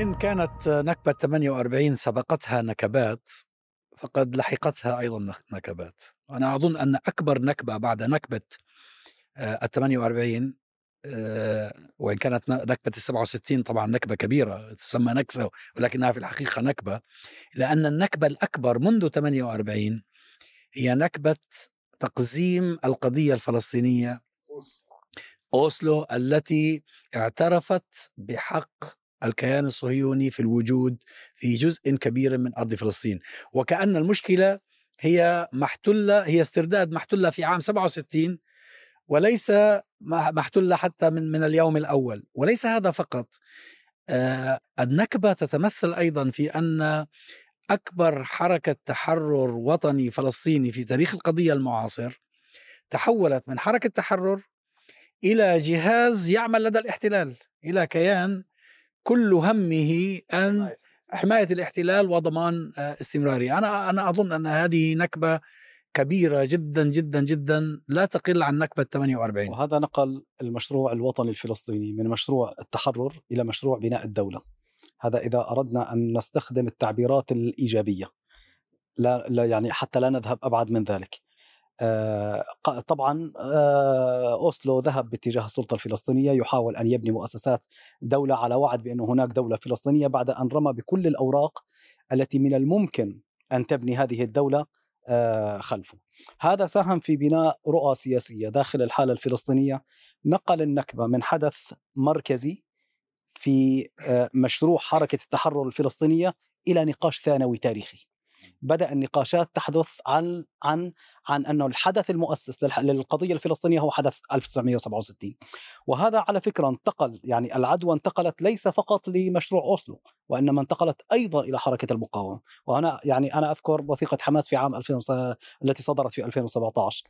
وإن كانت نكبة 48 سبقتها نكبات فقد لحقتها أيضا نكبات. أنا أظن أن أكبر نكبة بعد نكبة ال 48 وإن كانت نكبة ال 67 طبعا نكبة كبيرة تسمى نكسة ولكنها في الحقيقة نكبة لأن النكبة الأكبر منذ 48 هي نكبة تقزيم القضية الفلسطينية أوسلو التي اعترفت بحق الكيان الصهيوني في الوجود في جزء كبير من أرض فلسطين. وكأن المشكلة هي محتلة هي استرداد محتلة في عام 67 وليس محتلة حتى من من اليوم الأول. وليس هذا فقط. آه النكبة تتمثل أيضا في أن أكبر حركة تحرر وطني فلسطيني في تاريخ القضية المعاصر تحولت من حركة تحرر إلى جهاز يعمل لدى الاحتلال إلى كيان كل همه أن حماية الإحتلال. وضمان آه، استمرارية. أنا أنا أظن أن هذه نكبة كبيرة جدا جدا جدا لا تقل عن نكبة 48 وهذا نقل المشروع الوطني الفلسطيني من مشروع التحرر إلى مشروع بناء الدولة. هذا إذا أردنا أن نستخدم التعبيرات الإيجابية. لا, لا يعني حتى لا نذهب أبعد من ذلك. طبعا آه، أوسلو ذهب باتجاه السلطة الفلسطينية يحاول أن يبني مؤسسات دولة على وعد بانه هناك دولة فلسطينية بعد أن رمى بكل الأوراق التي من الممكن أن تبني هذه الدولة آه، خلفه. هذا ساهم في بناء رؤى سياسية داخل الحالة الفلسطينية نقل النكبة من حدث مركزي في مشروع حركة التحرر الفلسطينية إلى نقاش ثانوي تاريخي. بدأ النقاشات تحدث عن عن عن أنه الحدث المؤسس للقضية الفلسطينية هو حدث 1967 وهذا على فكرة انتقل يعني العدوى انتقلت ليس فقط لمشروع أوسلو وإنما انتقلت أيضا إلى حركة المقاومة. وهنا يعني أنا أذكر وثيقة حماس في عام 2000 التي صدرت في 2017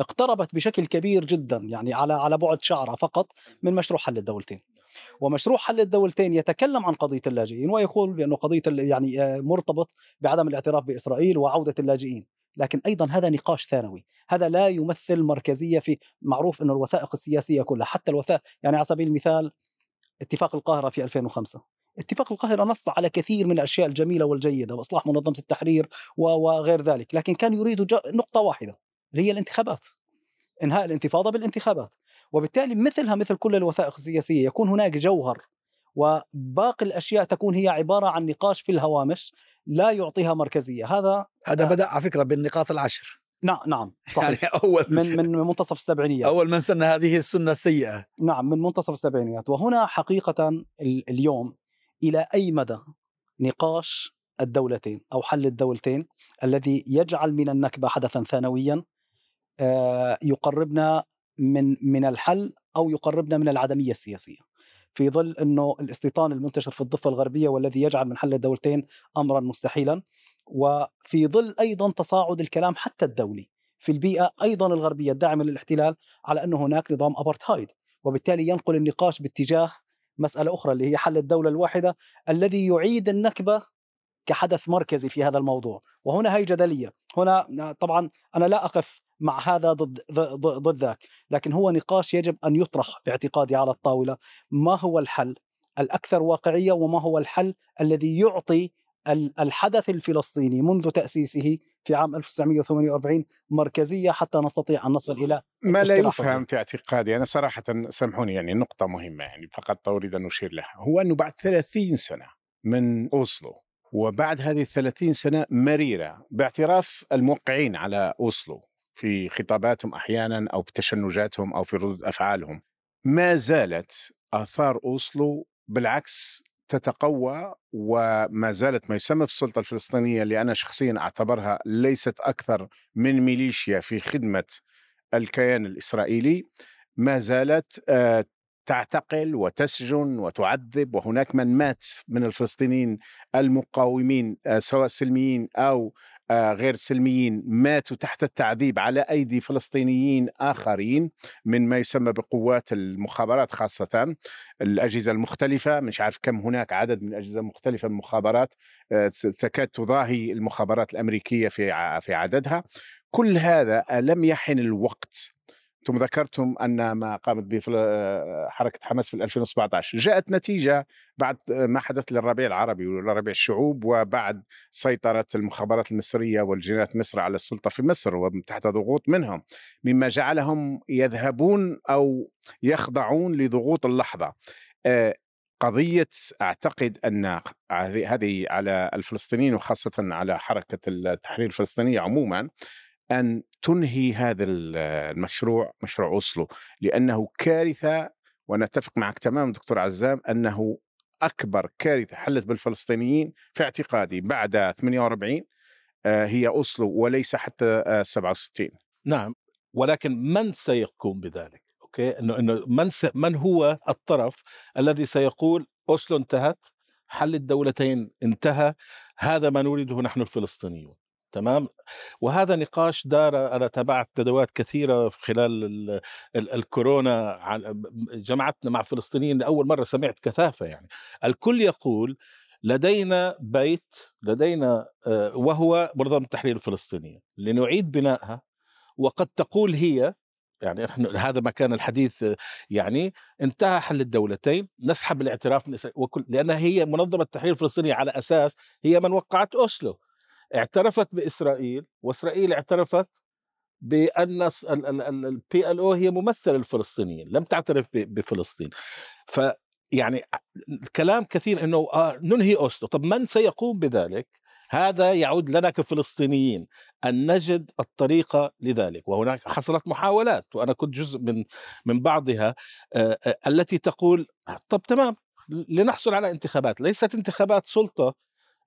اقتربت بشكل كبير جدا يعني على على بعد شعره فقط من مشروع حل الدولتين. ومشروع حل الدولتين يتكلم عن قضية اللاجئين ويقول بأنه قضية يعني آه، مرتبط بعدم الاعتراف بإسرائيل وعودة اللاجئين. لكن أيضا هذا نقاش ثانوي. هذا لا يمثل مركزية في معروف أنه الوثائق السياسية كلها. حتى الوثائق يعني على سبيل المثال اتفاق القاهرة في 2005 اتفاق القاهرة نص على كثير من الأشياء الجميلة والجيدة وإصلاح منظمة التحرير وغير ذلك. لكن كان يريد نقطة واحدة هي الانتخابات. إنهاء الانتفاضة بالانتخابات. وبالتالي مثلها مثل كل الوثائق السياسية يكون هناك جوهر وباقي الأشياء تكون هي عبارة عن نقاش في الهوامش لا يعطيها مركزية. هذا هذا بدأ على فكرة بالنقاط العشر. نعم نعم صحيح. يعني أول من من منتصف السبعينيات. أول من سن هذه السنة السيئة. نعم من منتصف السبعينيات. وهنا حقيقة اليوم إلى أي مدى نقاش الدولتين أو حل الدولتين الذي يجعل من النكبة حدثا ثانويا آه، يقربنا من من الحل أو يقربنا من العدمية السياسية. في ظل إنه الاستيطان المنتشر في الضفة الغربية والذي يجعل من حل الدولتين امرا مستحيلا وفي ظل أيضا تصاعد الكلام حتى الدولي في البيئة أيضا الغربية الداعمة للاحتلال على أنه هناك نظام ابرتهايد وبالتالي ينقل النقاش باتجاه مسألة أخرى اللي هي حل الدولة الواحدة الذي يعيد النكبة كحدث مركزي في هذا الموضوع. وهنا هي جدلية. هنا طبعا أنا لا أقف مع هذا ضد ضد ذاك. لكن هو نقاش يجب أن يطرح باعتقادي على الطاولة. ما هو الحل؟ الأكثر واقعية وما هو الحل الذي يعطي الحدث الفلسطيني منذ تأسيسه في عام 1948 مركزية حتى نستطيع أن نصل إلى ما لا يفهم في اعتقادي. أنا صراحة سامحوني يعني نقطة مهمة يعني فقط أريد أن أشير لها. هو أنه بعد 30 سنة من أوسلو وبعد هذه الثلاثين سنة مريرة باعتراف الموقعين على أوسلو في خطاباتهم أحيانا أو في تشنجاتهم أو في ردود أفعالهم. ما زالت آثار أوسلو بالعكس تتقوى وما زالت ما يسمى في السلطة الفلسطينية اللي أنا شخصيا أعتبرها ليست أكثر من ميليشيا في خدمة الكيان الإسرائيلي ما زالت آه، تعتقل وتسجن وتعذب وهناك من مات من الفلسطينيين المقاومين آه، سواء سلميين أو غير سلميين ماتوا تحت التعذيب على أيدي فلسطينيين آخرين من ما يسمى بقوات المخابرات خاصة الأجهزة المختلفة. مش عارف كم هناك عدد من اجهزه مختلفه من المخابرات آه، تكاد تضاهي المخابرات الأمريكية في في عددها. كل هذا لم يحن الوقت أنتم ذكرتم أن ما قامت به حركة حماس في 2017 جاءت نتيجة بعد ما حدث للربيع العربي وربيع الشعوب وبعد سيطرة المخابرات المصرية والجنرالات مصر على السلطة في مصر وتحت ضغوط منهم مما جعلهم يذهبون أو يخضعون لضغوط اللحظة. آه، قضية أعتقد أن هذه على الفلسطينيين وخاصة على حركة التحرير الفلسطينية عموما أن تنهي هذا المشروع مشروع أوسلو لأنه كارثة ونتفق معك تماما دكتور عزام أنه أكبر كارثة حلت بالفلسطينيين في اعتقادي بعد 48 آه، هي أوسلو وليس حتى 67 آه، نعم ولكن من سيقوم بذلك؟ أوكي؟ إنه إنه من س... من هو الطرف الذي سيقول أوسلو انتهت حل الدولتين انتهى هذا ما نريده نحن الفلسطينيون؟ تمام؟ وهذا نقاش دار أنا تابعت ندوات كثيرة خلال ال ال الكورونا جمعتنا مع فلسطينيين لاول مرة سمعت كثافة يعني. الكل يقول لدينا بيت لدينا آه، وهو منظمة التحرير الفلسطينية لنعيد بنائها وقد تقول هي يعني إحنا هذا ما كان الحديث يعني انتهى حل الدولتين نسحب الاعتراف من وكل لأنها هي منظمة التحرير الفلسطينية على أساس هي من وقعت أوسلو. اعترفت بإسرائيل وإسرائيل اعترفت بأن البي ال أو هي ممثل الفلسطينيين لم تعترف بفلسطين. ف يعني كلام كثير إنه آه ننهي اوسلو طب من سيقوم بذلك؟ هذا يعود لنا كفلسطينيين أن نجد الطريقة لذلك. وهناك حصلت محاولات وأنا كنت جزء من من بعضها التي تقول طب تمام لنحصل على انتخابات. ليست انتخابات سلطة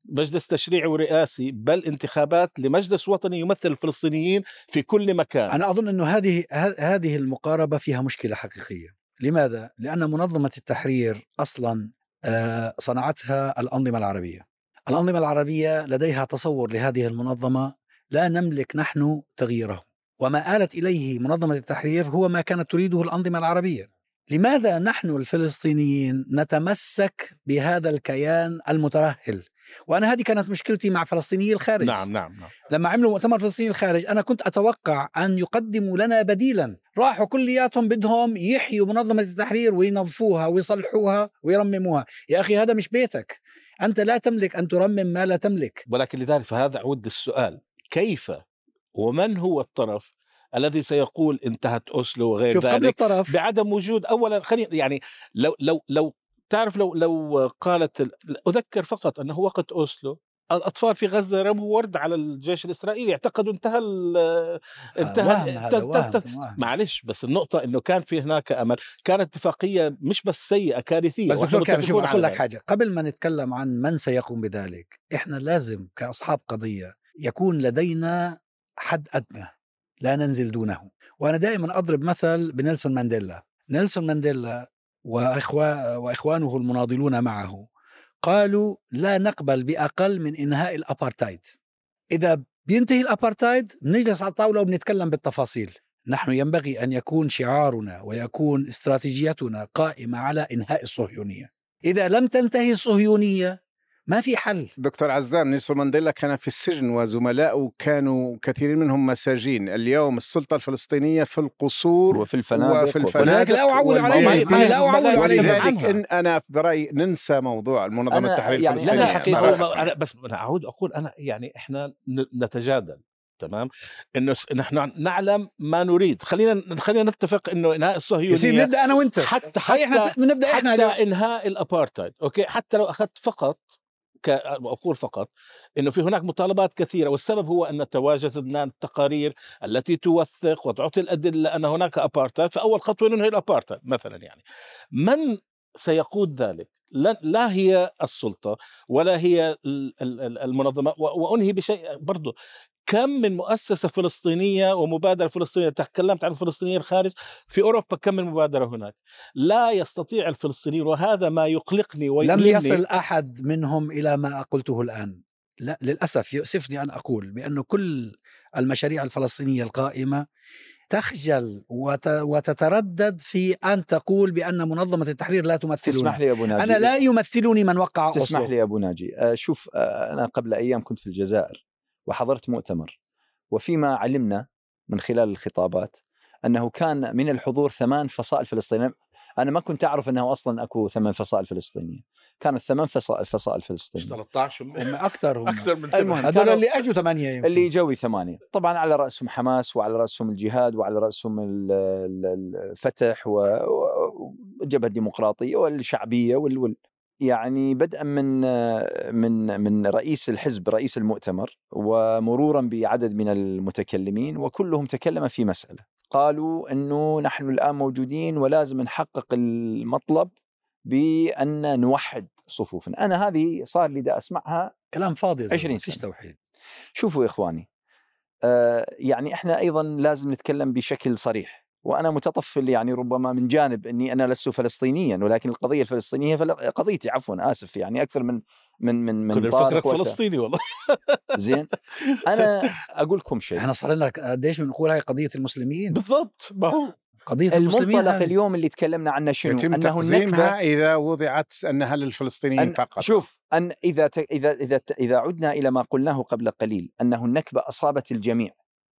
مجلس تشريعي ورئاسي بل انتخابات لمجلس وطني يمثل الفلسطينيين في كل مكان. أنا أظن إنه هذه هذه المقاربة فيها مشكلة حقيقية. لماذا؟ لأن منظمة التحرير أصلا صنعتها الأنظمة العربية. الأنظمة العربية لديها تصور لهذه المنظمة لا نملك نحن تغييره. وما آلت إليه منظمة التحرير هو ما كانت تريده الأنظمة العربية. لماذا نحن الفلسطينيين نتمسك بهذا الكيان المترهل؟ وأنا هذه كانت مشكلتي مع فلسطيني الخارج. نعم نعم نعم. لما عملوا مؤتمر فلسطيني الخارج أنا كنت أتوقع أن يقدموا لنا بديلا. راحوا كلياتهم بدهم يحيوا منظمة التحرير وينظفوها ويصلحوها ويرمموها. يا أخي هذا مش بيتك. أنت لا تملك أن ترمم ما لا تملك. ولكن لذلك فهذا عود السؤال. كيف ومن هو الطرف الذي سيقول انتهت أوسلو وغير شوف ذلك قبل الطرف. بعدم وجود اولا خلينا يعني لو لو لو تعرف لو لو قالت أذكر فقط أنه وقت أوسلو الأطفال في غزة رموا ورد على الجيش الإسرائيلي اعتقدوا انتهى انتهى انتهى معلش بس النقطة إنه كان في هناك أمل كانت اتفاقية مش بس سيئة كارثية بس دكتور كامل شوف أقول لك حاجة. قبل ما نتكلم عن من سيقوم بذلك إحنا لازم كأصحاب قضية يكون لدينا حد أدنى. لا ننزل دونه. وأنا دائما أضرب مثل بنيلسون مانديلا. نيلسون مانديلا وإخوة وإخوانه المناضلون معه قالوا لا نقبل بأقل من إنهاء الأبارتايد. إذا بينتهي الأبارتايد بنجلس على الطاولة وبنتكلم بالتفاصيل. نحن ينبغي أن يكون شعارنا ويكون استراتيجيتنا قائمة على إنهاء الصهيونية. إذا لم تنتهي الصهيونية ما في حل. دكتور عزام نيلسون مانديلا كان في السجن وزملائه كانوا كثيرين منهم مساجين. اليوم السلطة الفلسطينية في القصور وفي الفنادق وفي الفنادق لا أعول عليهم. لا أعول عليهم. لذلك إن أنا برأيي ننسى موضوع المنظمة التحرير يعني الفلسطينية. لا حقيقة أنا بس أنا أعود أقول أنا يعني إحنا نتجادل تمام؟ انه نحن نعلم ما نريد. خلينا خلينا نتفق إنه إنهاء الصهيونية يصير نبدأ أنا وأنت. حتى حتى إحنا نبدأ إحنا حتى إنهاء ال apartheid okay؟ حتى لو أخذت فقط أقول فقط أنه في هناك مطالبات كثيرة والسبب هو أن تواجدنا التقارير التي توثق وتعطي الأدلة أن هناك أبارتايد فأول خطوة ننهي الأبارتايد مثلا يعني. من سيقود ذلك؟ لا هي السلطة ولا هي المنظمة وأنهي بشيء برضو. كم من مؤسسة فلسطينية ومبادرة فلسطينية تكلمت عن الفلسطينيين الخارج في أوروبا كم من مبادرة هناك؟ لا يستطيع الفلسطينيون وهذا ما يقلقني ويؤلمني. لم يصل أحد منهم إلى ما قلته الآن. لا للأسف يؤسفني أن أقول بأن كل المشاريع الفلسطينية القائمة تخجل وت... وتتردد في أن تقول بأن منظمة التحرير لا تمثلني تسمح لي أبو ناجي؟ أنا لا يمثلني من وقع تسمح أصله. لي أبو ناجي. آه، شوف آه، أنا قبل أيام كنت في الجزائر. وحضرت مؤتمر وفيما علمنا من خلال الخطابات أنه كان من الحضور ثمان فصائل فلسطينية أنا ما كنت أعرف أنه أصلا أكو ثمان فصائل فلسطينية كانت ثمان فصائل فصائل فلسطينية 13 هم أكثر هم أكثر من المهم. ثمانية. هذول اللي أجوا ثمانية يمكن. اللي جوي ثمانية طبعا على رأسهم حماس وعلى رأسهم الجهاد وعلى رأسهم ال- ال- الفتح و- و- والجبهة الديمقراطية والشعبية وال وال- يعني بدءا من من من رئيس الحزب رئيس المؤتمر ومرورا بعدد من المتكلمين وكلهم تكلم في مسألة. قالوا إنه نحن الآن موجودين ولازم نحقق المطلب بأن نوحد صفوفنا. أنا هذه صار لي دا أسمعها كلام فاضي يا زلمة، 20 فيش سنة. توحيد. شوفوا يا إخواني آه يعني إحنا أيضا لازم نتكلم بشكل صريح. وأنا متطفل يعني ربما من جانب إني أنا لست فلسطينيا ولكن القضية الفلسطينية فل... قضيتي عفوا آسف يعني أكثر من من من من نفكرك وت- فلسطيني والله. زين. أنا أقول لكم شيء. إحنا صار لنا قديش بنقول هاي قضية المسلمين؟ بالضبط. ما هو قضية المسلمين المنطلق هاي. اليوم اللي تكلمنا عنه شنو؟ يتم أنه النكبه تقزيمها إذا وضعت أنها للفلسطينيين أن فقط. شوف أن إذا ت... إذا إذا ت- إذا عدنا إلى ما قلناه قبل قليل أنه النكبة أصابت الجميع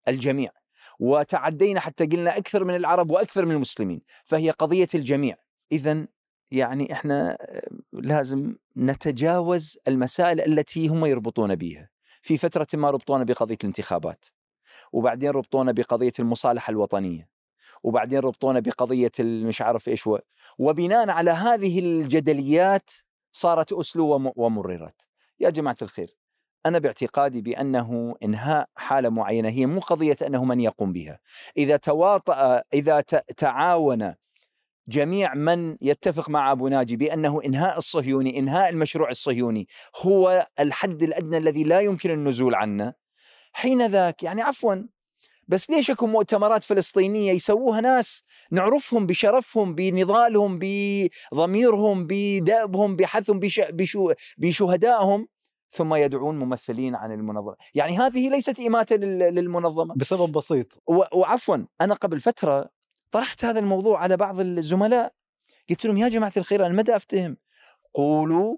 الجميع. وتعدينا حتى قلنا أكثر من العرب وأكثر من المسلمين فهي قضية الجميع. اذا يعني إحنا آه، لازم نتجاوز المسائل التي هم يربطون بها في فترة ما ربطونا بقضية الانتخابات وبعدين ربطونا بقضية المصالحة الوطنية وبعدين ربطونا بقضية مش عارف إيش و... وبناء على هذه الجدليات صارت أسلو وم- ومررت. يا جماعة الخير أنا باعتقادي بأنه إنهاء حالة معينة هي مو قضية أنه من يقوم بها. إذا تواطأ إذا تعاون جميع من يتفق مع أبو ناجي بأنه إنهاء الصهيوني إنهاء المشروع الصهيوني هو الحد الأدنى الذي لا يمكن النزول عنه حين ذاك يعني عفوا بس ليش اكو مؤتمرات فلسطينية يسووها ناس نعرفهم بشرفهم بنضالهم بضميرهم بدأبهم بحثهم بشهدائهم؟ ثم يدعون ممثلين عن المنظمة، يعني هذه ليست اماته لل- للمنظمة، بسبب بسيط. وعفوا أنا قبل فترة طرحت هذا الموضوع على بعض الزملاء. قلت لهم يا جماعة الخير أنا مدى أفتهم؟ قولوا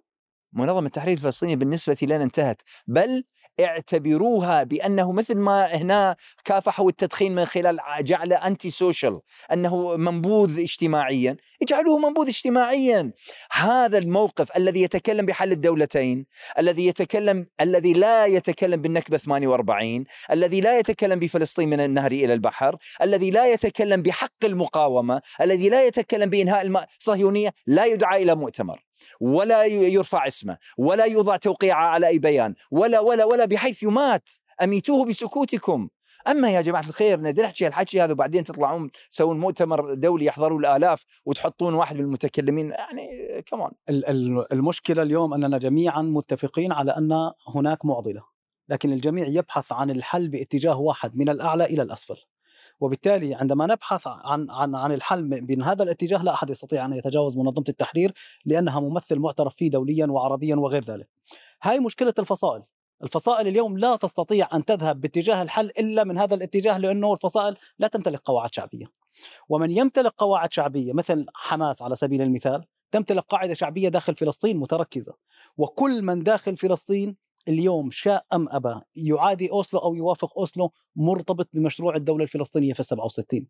منظمة التحرير الفلسطيني بالنسبة لنا انتهت بل اعتبروها بأنه مثل ما هنا كافحوا التدخين من خلال جعله انتي سوشيال أنه منبوذ اجتماعيا. اجعلوه منبوذ اجتماعيا. هذا الموقف الذي يتكلم بحل الدولتين الذي يتكلم الذي لا يتكلم بالنكبة 48 الذي لا يتكلم بفلسطين من النهر إلى البحر الذي لا يتكلم بحق المقاومة الذي لا يتكلم بإنهاء الصهيونيه لا يدعى إلى مؤتمر. ولا يرفع اسمه ولا يوضع توقيعه على أي بيان ولا ولا ولا بحيث يمات. أميتوه بسكوتكم. أما يا جماعة الخير ندري نحكي الحكي هذا وبعدين تطلعون تسوون مؤتمر دولي يحضروا الآلاف وتحطون واحد من المتكلمين. يعني كمان ال- ال- المشكلة اليوم أننا جميعا متفقين على أن هناك معضلة لكن الجميع يبحث عن الحل باتجاه واحد من الأعلى إلى الأسفل. وبالتالي عندما نبحث عن عن عن الحل من هذا الاتجاه لا أحد يستطيع أن يتجاوز منظمة التحرير لأنها ممثل معترف فيه دوليا وعربيا وغير ذلك. هاي مشكلة الفصائل. الفصائل اليوم لا تستطيع أن تذهب باتجاه الحل إلا من هذا الاتجاه لأنه الفصائل لا تمتلك قواعد شعبية. ومن يمتلك قواعد شعبية مثل حماس على سبيل المثال تمتلك قاعدة شعبية داخل فلسطين متركزة وكل من داخل فلسطين اليوم شاء أم أبى يعادي أوسلو أو يوافق أوسلو مرتبط بمشروع الدولة الفلسطينية في 67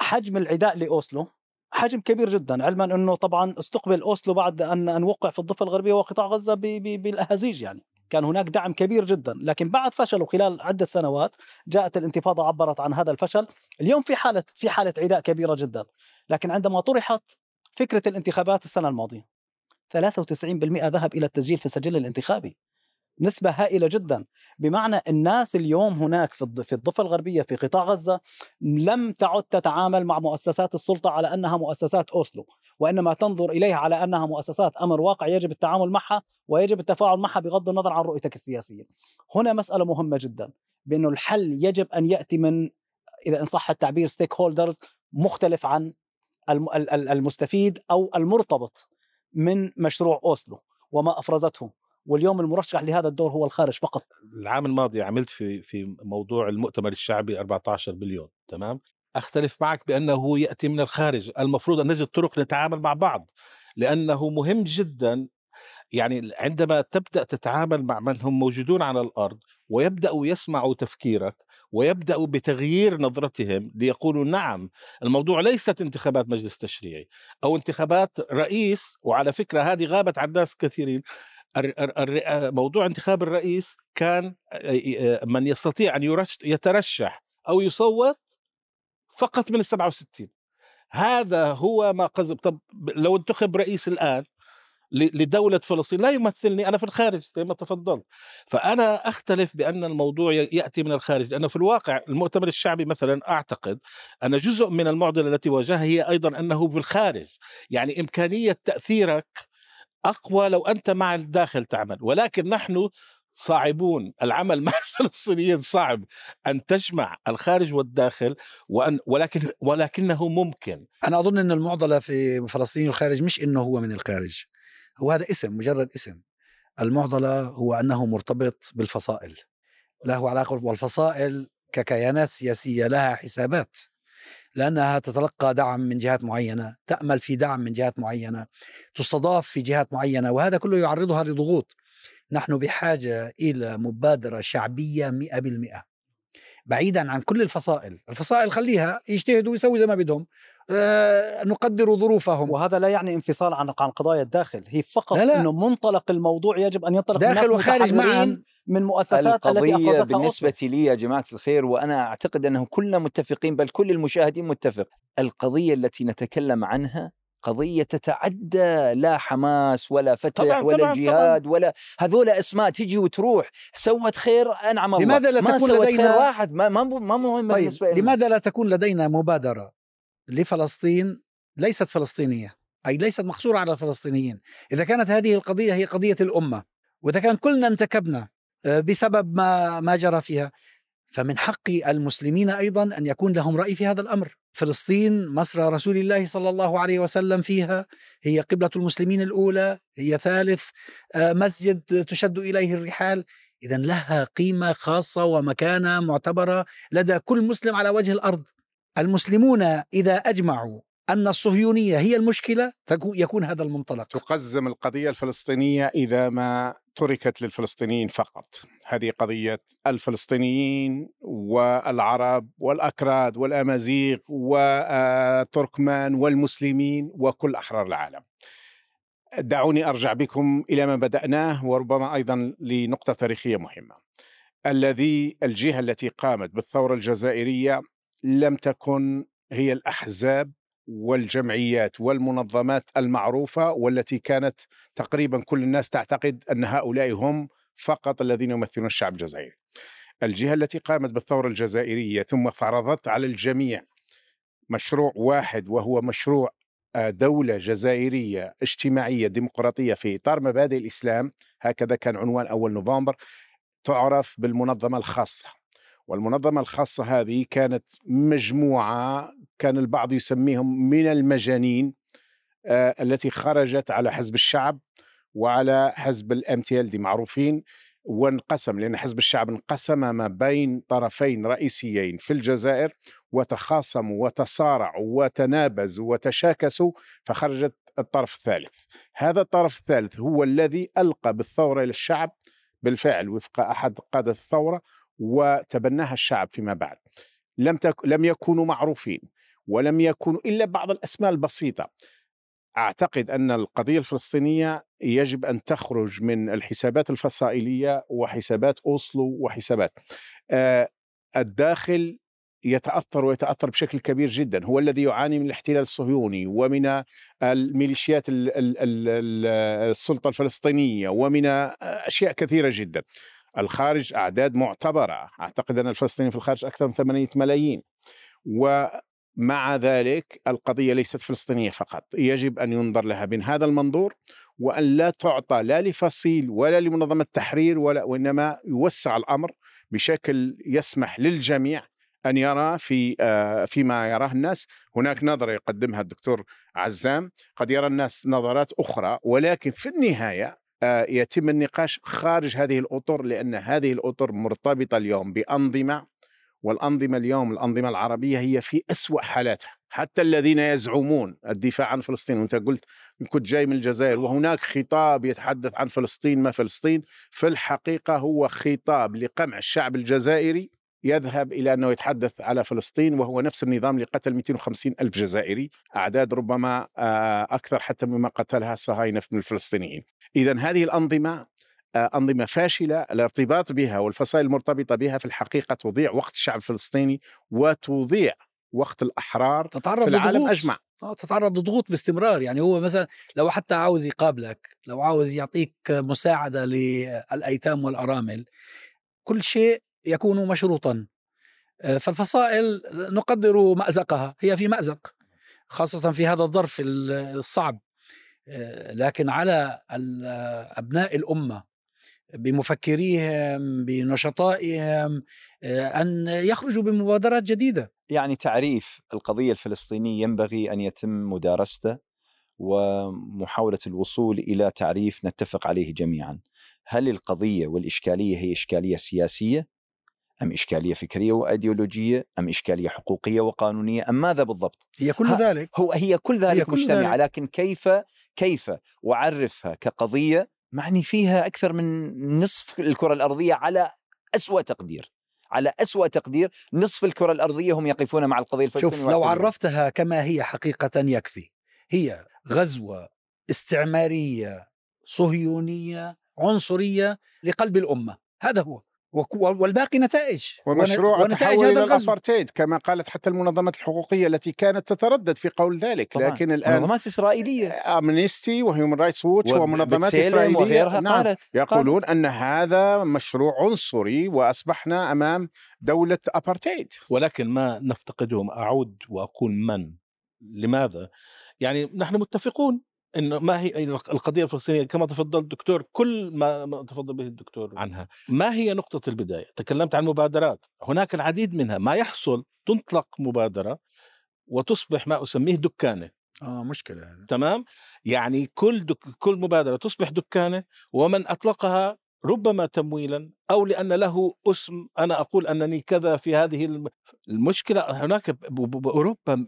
حجم العداء لأوسلو حجم كبير جدا علما أنه طبعا استقبل أوسلو بعد أن أن وقع في الضفة الغربية وقطاع غزة ب- ب- بالاهازيج يعني. كان هناك دعم كبير جدا لكن بعد فشله خلال عدة سنوات جاءت الانتفاضة عبرت عن هذا الفشل. اليوم في حالة في حالة عداء كبيرة جدا لكن عندما طرحت فكرة الانتخابات السنة الماضية 93% ذهب إلى التسجيل في السجل الانتخابي. نسبة هائلة جدا. بمعنى الناس اليوم هناك في الض- في الضفة الغربية في قطاع غزة لم تعد تتعامل مع مؤسسات السلطة على أنها مؤسسات أوسلو وإنما تنظر إليها على أنها مؤسسات أمر واقع يجب التعامل معها ويجب التفاعل معها بغض النظر عن رؤيتك السياسية. هنا مسألة مهمة جدا بأنه الحل يجب أن يأتي من إذا إن صح التعبير stakeholders مختلف عن الم- ال- ال- المستفيد أو المرتبط من مشروع أوسلو وما أفرزته. واليوم المرشح لهذا الدور هو الخارج فقط. العام الماضي عملت في في موضوع المؤتمر الشعبي 14 بليون تمام؟ أختلف معك بأنه يأتي من الخارج المفروض أن نجد طرق نتعامل مع بعض لأنه مهم جدا يعني عندما تبدأ تتعامل مع من هم موجودون على الأرض ويبداوا يسمعوا تفكيرك ويبداوا بتغيير نظرتهم ليقولوا نعم الموضوع ليست انتخابات مجلس تشريعي أو انتخابات رئيس وعلى فكرة هذه غابت عن ناس كثيرين. موضوع انتخاب الرئيس كان من يستطيع أن يترشح أو يصوت فقط من ال 67 هذا هو ما قصد طب لو انتخب رئيس الآن لدولة فلسطين لا يمثلني أنا في الخارج زي ما تفضلت فأنا أختلف بأن الموضوع يأتي من الخارج لأنه في الواقع المؤتمر الشعبي مثلا أعتقد أن جزء من المعضلة التي واجهها هي أيضا أنه في الخارج. يعني إمكانية تأثيرك أقوى لو أنت مع الداخل تعمل. ولكن نحن صعبون العمل مع الفلسطينيين صعب أن تجمع الخارج والداخل وأن ولكن ولكنه ممكن. أنا أظن أن المعضلة في فلسطين الخارج مش أنه هو من الخارج. هو هذا اسم مجرد اسم. المعضلة هو أنه مرتبط بالفصائل. له علاقة والفصائل ككيانات سياسية لها حسابات. لأنها تتلقى دعم من جهات معينة تأمل في دعم من جهات معينة تستضاف في جهات معينة وهذا كله يعرضها لضغوط. نحن بحاجة إلى مبادرة شعبية مئة بالمئة. بعيدا عن كل الفصائل الفصائل خليها يجتهدوا ويسووا زي ما بدهم. نقدر ظروفهم وهذا لا يعني انفصال عن عن قضايا الداخل هي فقط لا لا. إنه منطلق الموضوع يجب أن ينطلق داخل وخارج معا من مؤسسات التي أفرزتها بالنسبة أصلاً. لي يا جماعة الخير وأنا أعتقد أنه كلنا متفقين بل كل المشاهدين متفق القضية التي نتكلم عنها قضية تتعدى لا حماس ولا فتح طبعًا ولا طبعًا الجهاد طبعًا. ولا هذول أسماء تجي وتروح سوت خير أنعم الله لماذا لا ما تكون سوت لدينا خير واحد ما ما ما مهم طيب. بالنسبة لماذا لا تكون لدينا مبادرة لفلسطين ليست فلسطينية أي ليست مقصورة على الفلسطينيين إذا كانت هذه القضية هي قضية الأمة وإذا كان كلنا انتكبنا آه، بسبب ما ما جرى فيها فمن حق المسلمين أيضا أن يكون لهم رأي في هذا الأمر. فلسطين مسرى رسول الله صلى الله عليه وسلم فيها هي قبلة المسلمين الأولى، هي ثالث آه، مسجد تشد إليه الرحال، اذا لها قيمة خاصة ومكانة معتبرة لدى كل مسلم على وجه الأرض. المسلمون إذا أجمعوا أن الصهيونية هي المشكلة يكون هذا المنطلق. تقزم القضية الفلسطينية إذا ما تركت للفلسطينيين فقط. هذه قضية الفلسطينيين والعرب والأكراد والأمازيغ والتركمان والمسلمين وكل أحرار العالم. دعوني أرجع بكم إلى ما بدأناه وربما أيضا لنقطة تاريخية مهمة. الذي الجهة التي قامت بالثورة الجزائرية لم تكن هي الأحزاب والجمعيات والمنظمات المعروفة والتي كانت تقريبا كل الناس تعتقد أن هؤلاء هم فقط الذين يمثلون الشعب الجزائري. الجهة التي قامت بالثورة الجزائرية ثم فرضت على الجميع مشروع واحد وهو مشروع آه، دولة جزائرية اجتماعية ديمقراطية في إطار مبادئ الإسلام هكذا كان عنوان أول نوفمبر تعرف بالمنظمة الخاصة. والمنظمة الخاصة هذه كانت مجموعة كان البعض يسميهم من المجانين آه التي خرجت على حزب الشعب وعلى حزب الام تي ال دي معروفين وانقسم لأن حزب الشعب انقسم ما بين طرفين رئيسيين في الجزائر وتخاصموا وتصارعوا وتنابزوا وتشاكسوا فخرجت الطرف الثالث. هذا الطرف الثالث هو الذي ألقى بالثورة إلى الشعب بالفعل وفق أحد قادة الثورة وتبناها الشعب فيما بعد. لم تك... لم يكونوا معروفين ولم يكونوا إلا بعض الأسماء البسيطة. أعتقد أن القضية الفلسطينية يجب أن تخرج من الحسابات الفصائلية وحسابات أوسلو وحسابات آه الداخل يتأثر ويتأثر بشكل كبير جدا. هو الذي يعاني من الاحتلال الصهيوني ومن الميليشيات السلطة الفلسطينية ومن أشياء كثيرة جدا. الخارج أعداد معتبرة. أعتقد أن الفلسطينيين في الخارج أكثر من 8 ملايين. ومع ذلك القضية ليست فلسطينية فقط. يجب أن ينظر لها من هذا المنظور وأن لا تعطى لا لفصيل ولا لمنظمة تحرير ولا وإنما يوسع الأمر بشكل يسمح للجميع أن يرى في آه، فيما يراه الناس. هناك نظرة يقدمها الدكتور عزام. قد يرى الناس نظرات أخرى ولكن في النهاية آه، يتم النقاش خارج هذه الأطر لأن هذه الأطر مرتبطة اليوم بأنظمة والأنظمة اليوم الأنظمة العربية هي في أسوأ حالاتها. حتى الذين يزعمون الدفاع عن فلسطين وأنت قلت كنت جاي من الجزائر وهناك خطاب يتحدث عن فلسطين ما فلسطين. في الحقيقة هو خطاب لقمع الشعب الجزائري يذهب إلى أنه يتحدث على فلسطين وهو نفس النظام اللي قتل 250 ألف جزائري أعداد ربما آه، أكثر حتى مما قتلها الصهاينة من الفلسطينيين. إذا هذه الأنظمة آه، أنظمة فاشلة الارتباط بها والفصائل المرتبطة بها في الحقيقة تضيع وقت الشعب الفلسطيني وتضيع وقت الأحرار تتعرض في العالم لضغوط. أجمع. آه، تتعرض لضغوط باستمرار. يعني هو مثلا لو حتى عاوز يقابلك لو عاوز يعطيك مساعدة للأيتام والأرامل كل شيء يكون مشروطا. آه، فالفصائل نقدر مأزقها هي في مأزق خاصة في هذا الظرف الصعب. آه، لكن على أبناء الأمة بمفكريهم بنشطائهم آه، أن يخرجوا بمبادرات جديدة. يعني تعريف القضية الفلسطينية ينبغي أن يتم مدارسته ومحاولة الوصول إلى تعريف نتفق عليه جميعا. هل القضية والإشكالية هي إشكالية سياسية؟ أم إشكالية فكرية وأيديولوجية أم إشكالية حقوقية وقانونية أم ماذا بالضبط؟ هي كل ذلك. هو هي كل ذلك كل مجتمعة ذلك. لكن كيف كيف أعرفها كقضية معني فيها أكثر من نصف الكرة الأرضية على أسوأ تقدير على أسوأ تقدير نصف الكرة الأرضية هم يقفون مع القضية الفلسطينية شوف لو عرفتها كما هي حقيقة يكفي. هي غزوة استعمارية صهيونية عنصرية لقلب الأمة. هذا هو. والباقي نتائج. ومشروع ون- التحول إلى الغزو. الابارتيد كما قالت حتى المنظمات الحقوقية التي كانت تتردد في قول ذلك. طبعاً. لكن الآن منظمات إسرائيلية. Amnesty و Human Rights Watch ومنظمات إسرائيلية. وغيرها نعم. قالت يقولون قالت. أن هذا مشروع عنصري وأصبحنا أمام دولة ابارتيد ولكن ما نفتقدهم أعود وأقول من؟ لماذا؟ يعني نحن متفقون. إنه ما هي القضية الفلسطينية كما تفضل الدكتور كل ما تفضل به الدكتور عنها. ما هي نقطة البداية؟ تكلمت عن مبادرات. هناك العديد منها. ما يحصل تنطلق مبادرة وتصبح ما أسميه دكانة. آه مشكلة هذا. تمام؟ يعني كل دك كل مبادرة تصبح دكانة ومن أطلقها ربما تمويلا أو لأن له اسم أنا أقول أنني كذا في هذه الم- المشكلة هناك باوروبا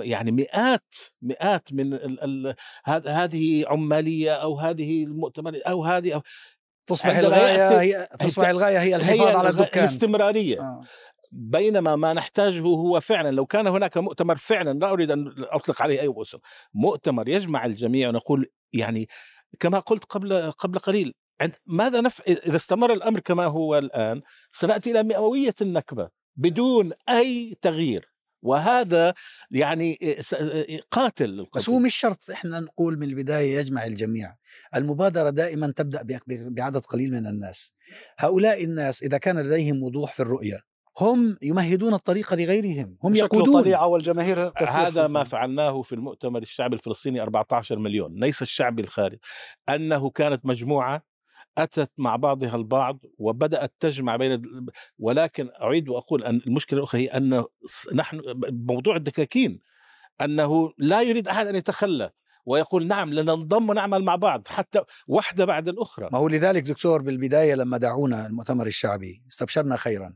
يعني مئات مئات من هذه عمالية أو هذه المؤتمر أو هذه أو تصبح يأتي- هي تصبح الغاية هي الحفاظ هي على الدكان الاستمرارية آه. بينما ما نحتاجه هو فعلا لو كان هناك مؤتمر فعلا لا أريد أن أطلق عليه أي اسم مؤتمر يجمع الجميع ونقول يعني كما قلت قبل قبل قليل ماذا نف... إذا استمر الأمر كما هو الآن سنأتي إلى مئوية النكبة بدون أي تغيير. وهذا يعني قاتل بس هو مش شرط إحنا نقول من البداية يجمع الجميع. المبادرة دائما تبدأ بعدد قليل من الناس. هؤلاء الناس إذا كان لديهم وضوح في الرؤية هم يمهدون الطريق لغيرهم هم يقودون. طليعه والجماهير تسير هذا ما خلفهم. فعلناه في المؤتمر الشعبي الفلسطيني 14 مليون. ليس الشعبي الخارجي أنه كانت مجموعة أتت مع بعضها البعض وبدأت تجمع بين ولكن أعيد وأقول أن المشكلة الأخرى هي أن نحن موضوع الدكاكين أنه لا يريد أحد أن يتخلى ويقول نعم لننضم ونعمل مع بعض حتى واحدة بعد الأخرى. ما هو لذلك دكتور بالبداية لما دعونا المؤتمر الشعبي استبشرنا خيرا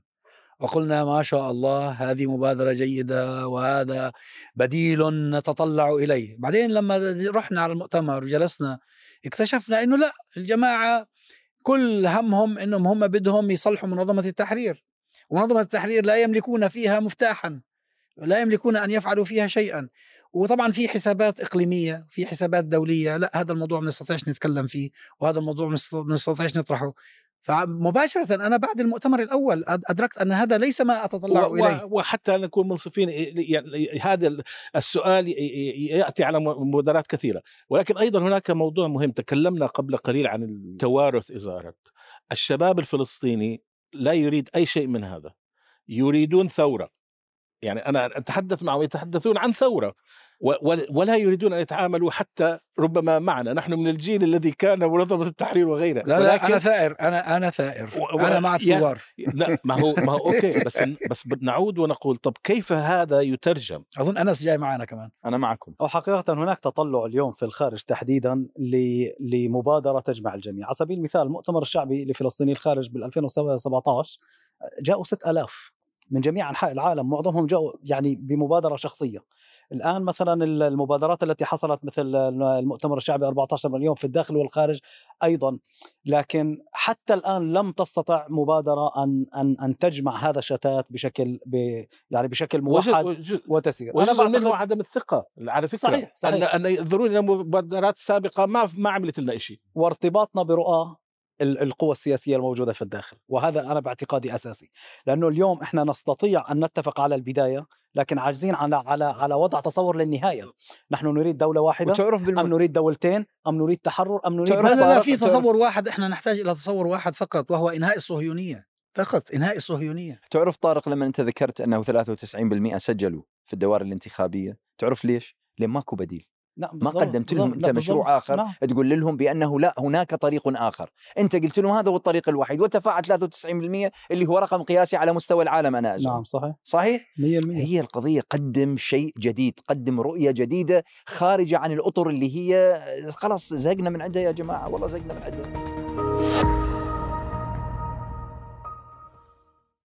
وقلنا ما شاء الله هذه مبادرة جيدة وهذا بديل نتطلع إليه. بعدين لما رحنا على المؤتمر وجلسنا اكتشفنا إنه لا الجماعة كل همهم إنهم هم بدهم يصلحوا منظمة التحرير. ومنظمة التحرير لا يملكون فيها مفتاحا لا يملكون أن يفعلوا فيها شيئا. وطبعا في حسابات إقليمية في حسابات دولية لا هذا الموضوع ما نستطيعش نتكلم فيه وهذا الموضوع ما نستطيعش نطرحه. فمباشرة أنا بعد المؤتمر الأول أد- أدركت أن هذا ليس ما أتطلع و- إليه. و- وحتى نكون منصفين يعني هذا السؤال ي- ي- يأتي على مبادرات كثيرة. ولكن أيضا هناك موضوع مهم. تكلمنا قبل قليل عن التوارث إذا أردت. الشباب الفلسطيني لا يريد أي شيء من هذا. يريدون ثورة. يعني أنا أتحدث معهم يتحدثون عن و- ولا يريدون أن يتعاملوا حتى ربما معنا. نحن من الجيل الذي كان منظمة التحرير وغيرها. لا لا أنا ثائر أنا أنا ثائر. و- و- أنا مع الثوار. لا ما هو ما هو أوكي بس بس نعود ونقول طب كيف هذا يترجم؟ أظن أنس جاي معنا كمان. أنا معكم. أو حقيقة هناك تطلع اليوم في الخارج تحديدا ل- لمبادرة تجمع الجميع. على سبيل المثال المؤتمر الشعبي لفلسطيني الخارج بال 2017 جاءوا 6000 من جميع أنحاء العالم معظمهم جاءوا يعني بمبادرة شخصية. الآن مثلا المبادرات التي حصلت مثل المؤتمر الشعبي 14 مليون في الداخل والخارج أيضا. لكن حتى الآن لم تستطع مبادرة أن أن أن تجمع هذا الشتات بشكل ب يعني بشكل موحد وجزء, وتسير وجزء منه عدم الثقة على فكرة. صحيح صحيح. أن أن ينظرون إلى مبادرات سابقة ما ما عملت لنا شيء وارتباطنا برؤى القوى السياسية الموجودة في الداخل وهذا أنا باعتقادي أساسي لأنه اليوم إحنا نستطيع أن نتفق على البداية لكن عاجزين على على على وضع تصور للنهاية. نحن نريد دولة واحدة وتعرف أم بالم... نريد دولتين أم نريد تحرر أم نريد لا لا لا؟ في تصور واحد إحنا نحتاج إلى تصور واحد فقط وهو إنهاء الصهيونية فقط إنهاء الصهيونية. تعرف طارق لما أنت ذكرت أنه 93% سجلوا في الدوائر الانتخابية تعرف ليش؟ لأن ماكو بديل. نعم ما قدمت لهم انت لا، مشروع. آخر نعم. تقول لهم بأنه لا هناك طريق آخر. أنت قلت لهم هذا هو الطريق الوحيد وتفاعل 93% اللي هو رقم قياسي على مستوى العالم أنا أزعم نعم صحيح. صحيح؟ 100% هي القضية قدم شيء جديد قدم رؤية جديدة خارجة عن الأطر اللي هي خلاص زهقنا من عندها يا جماعة والله زهقنا من عندها.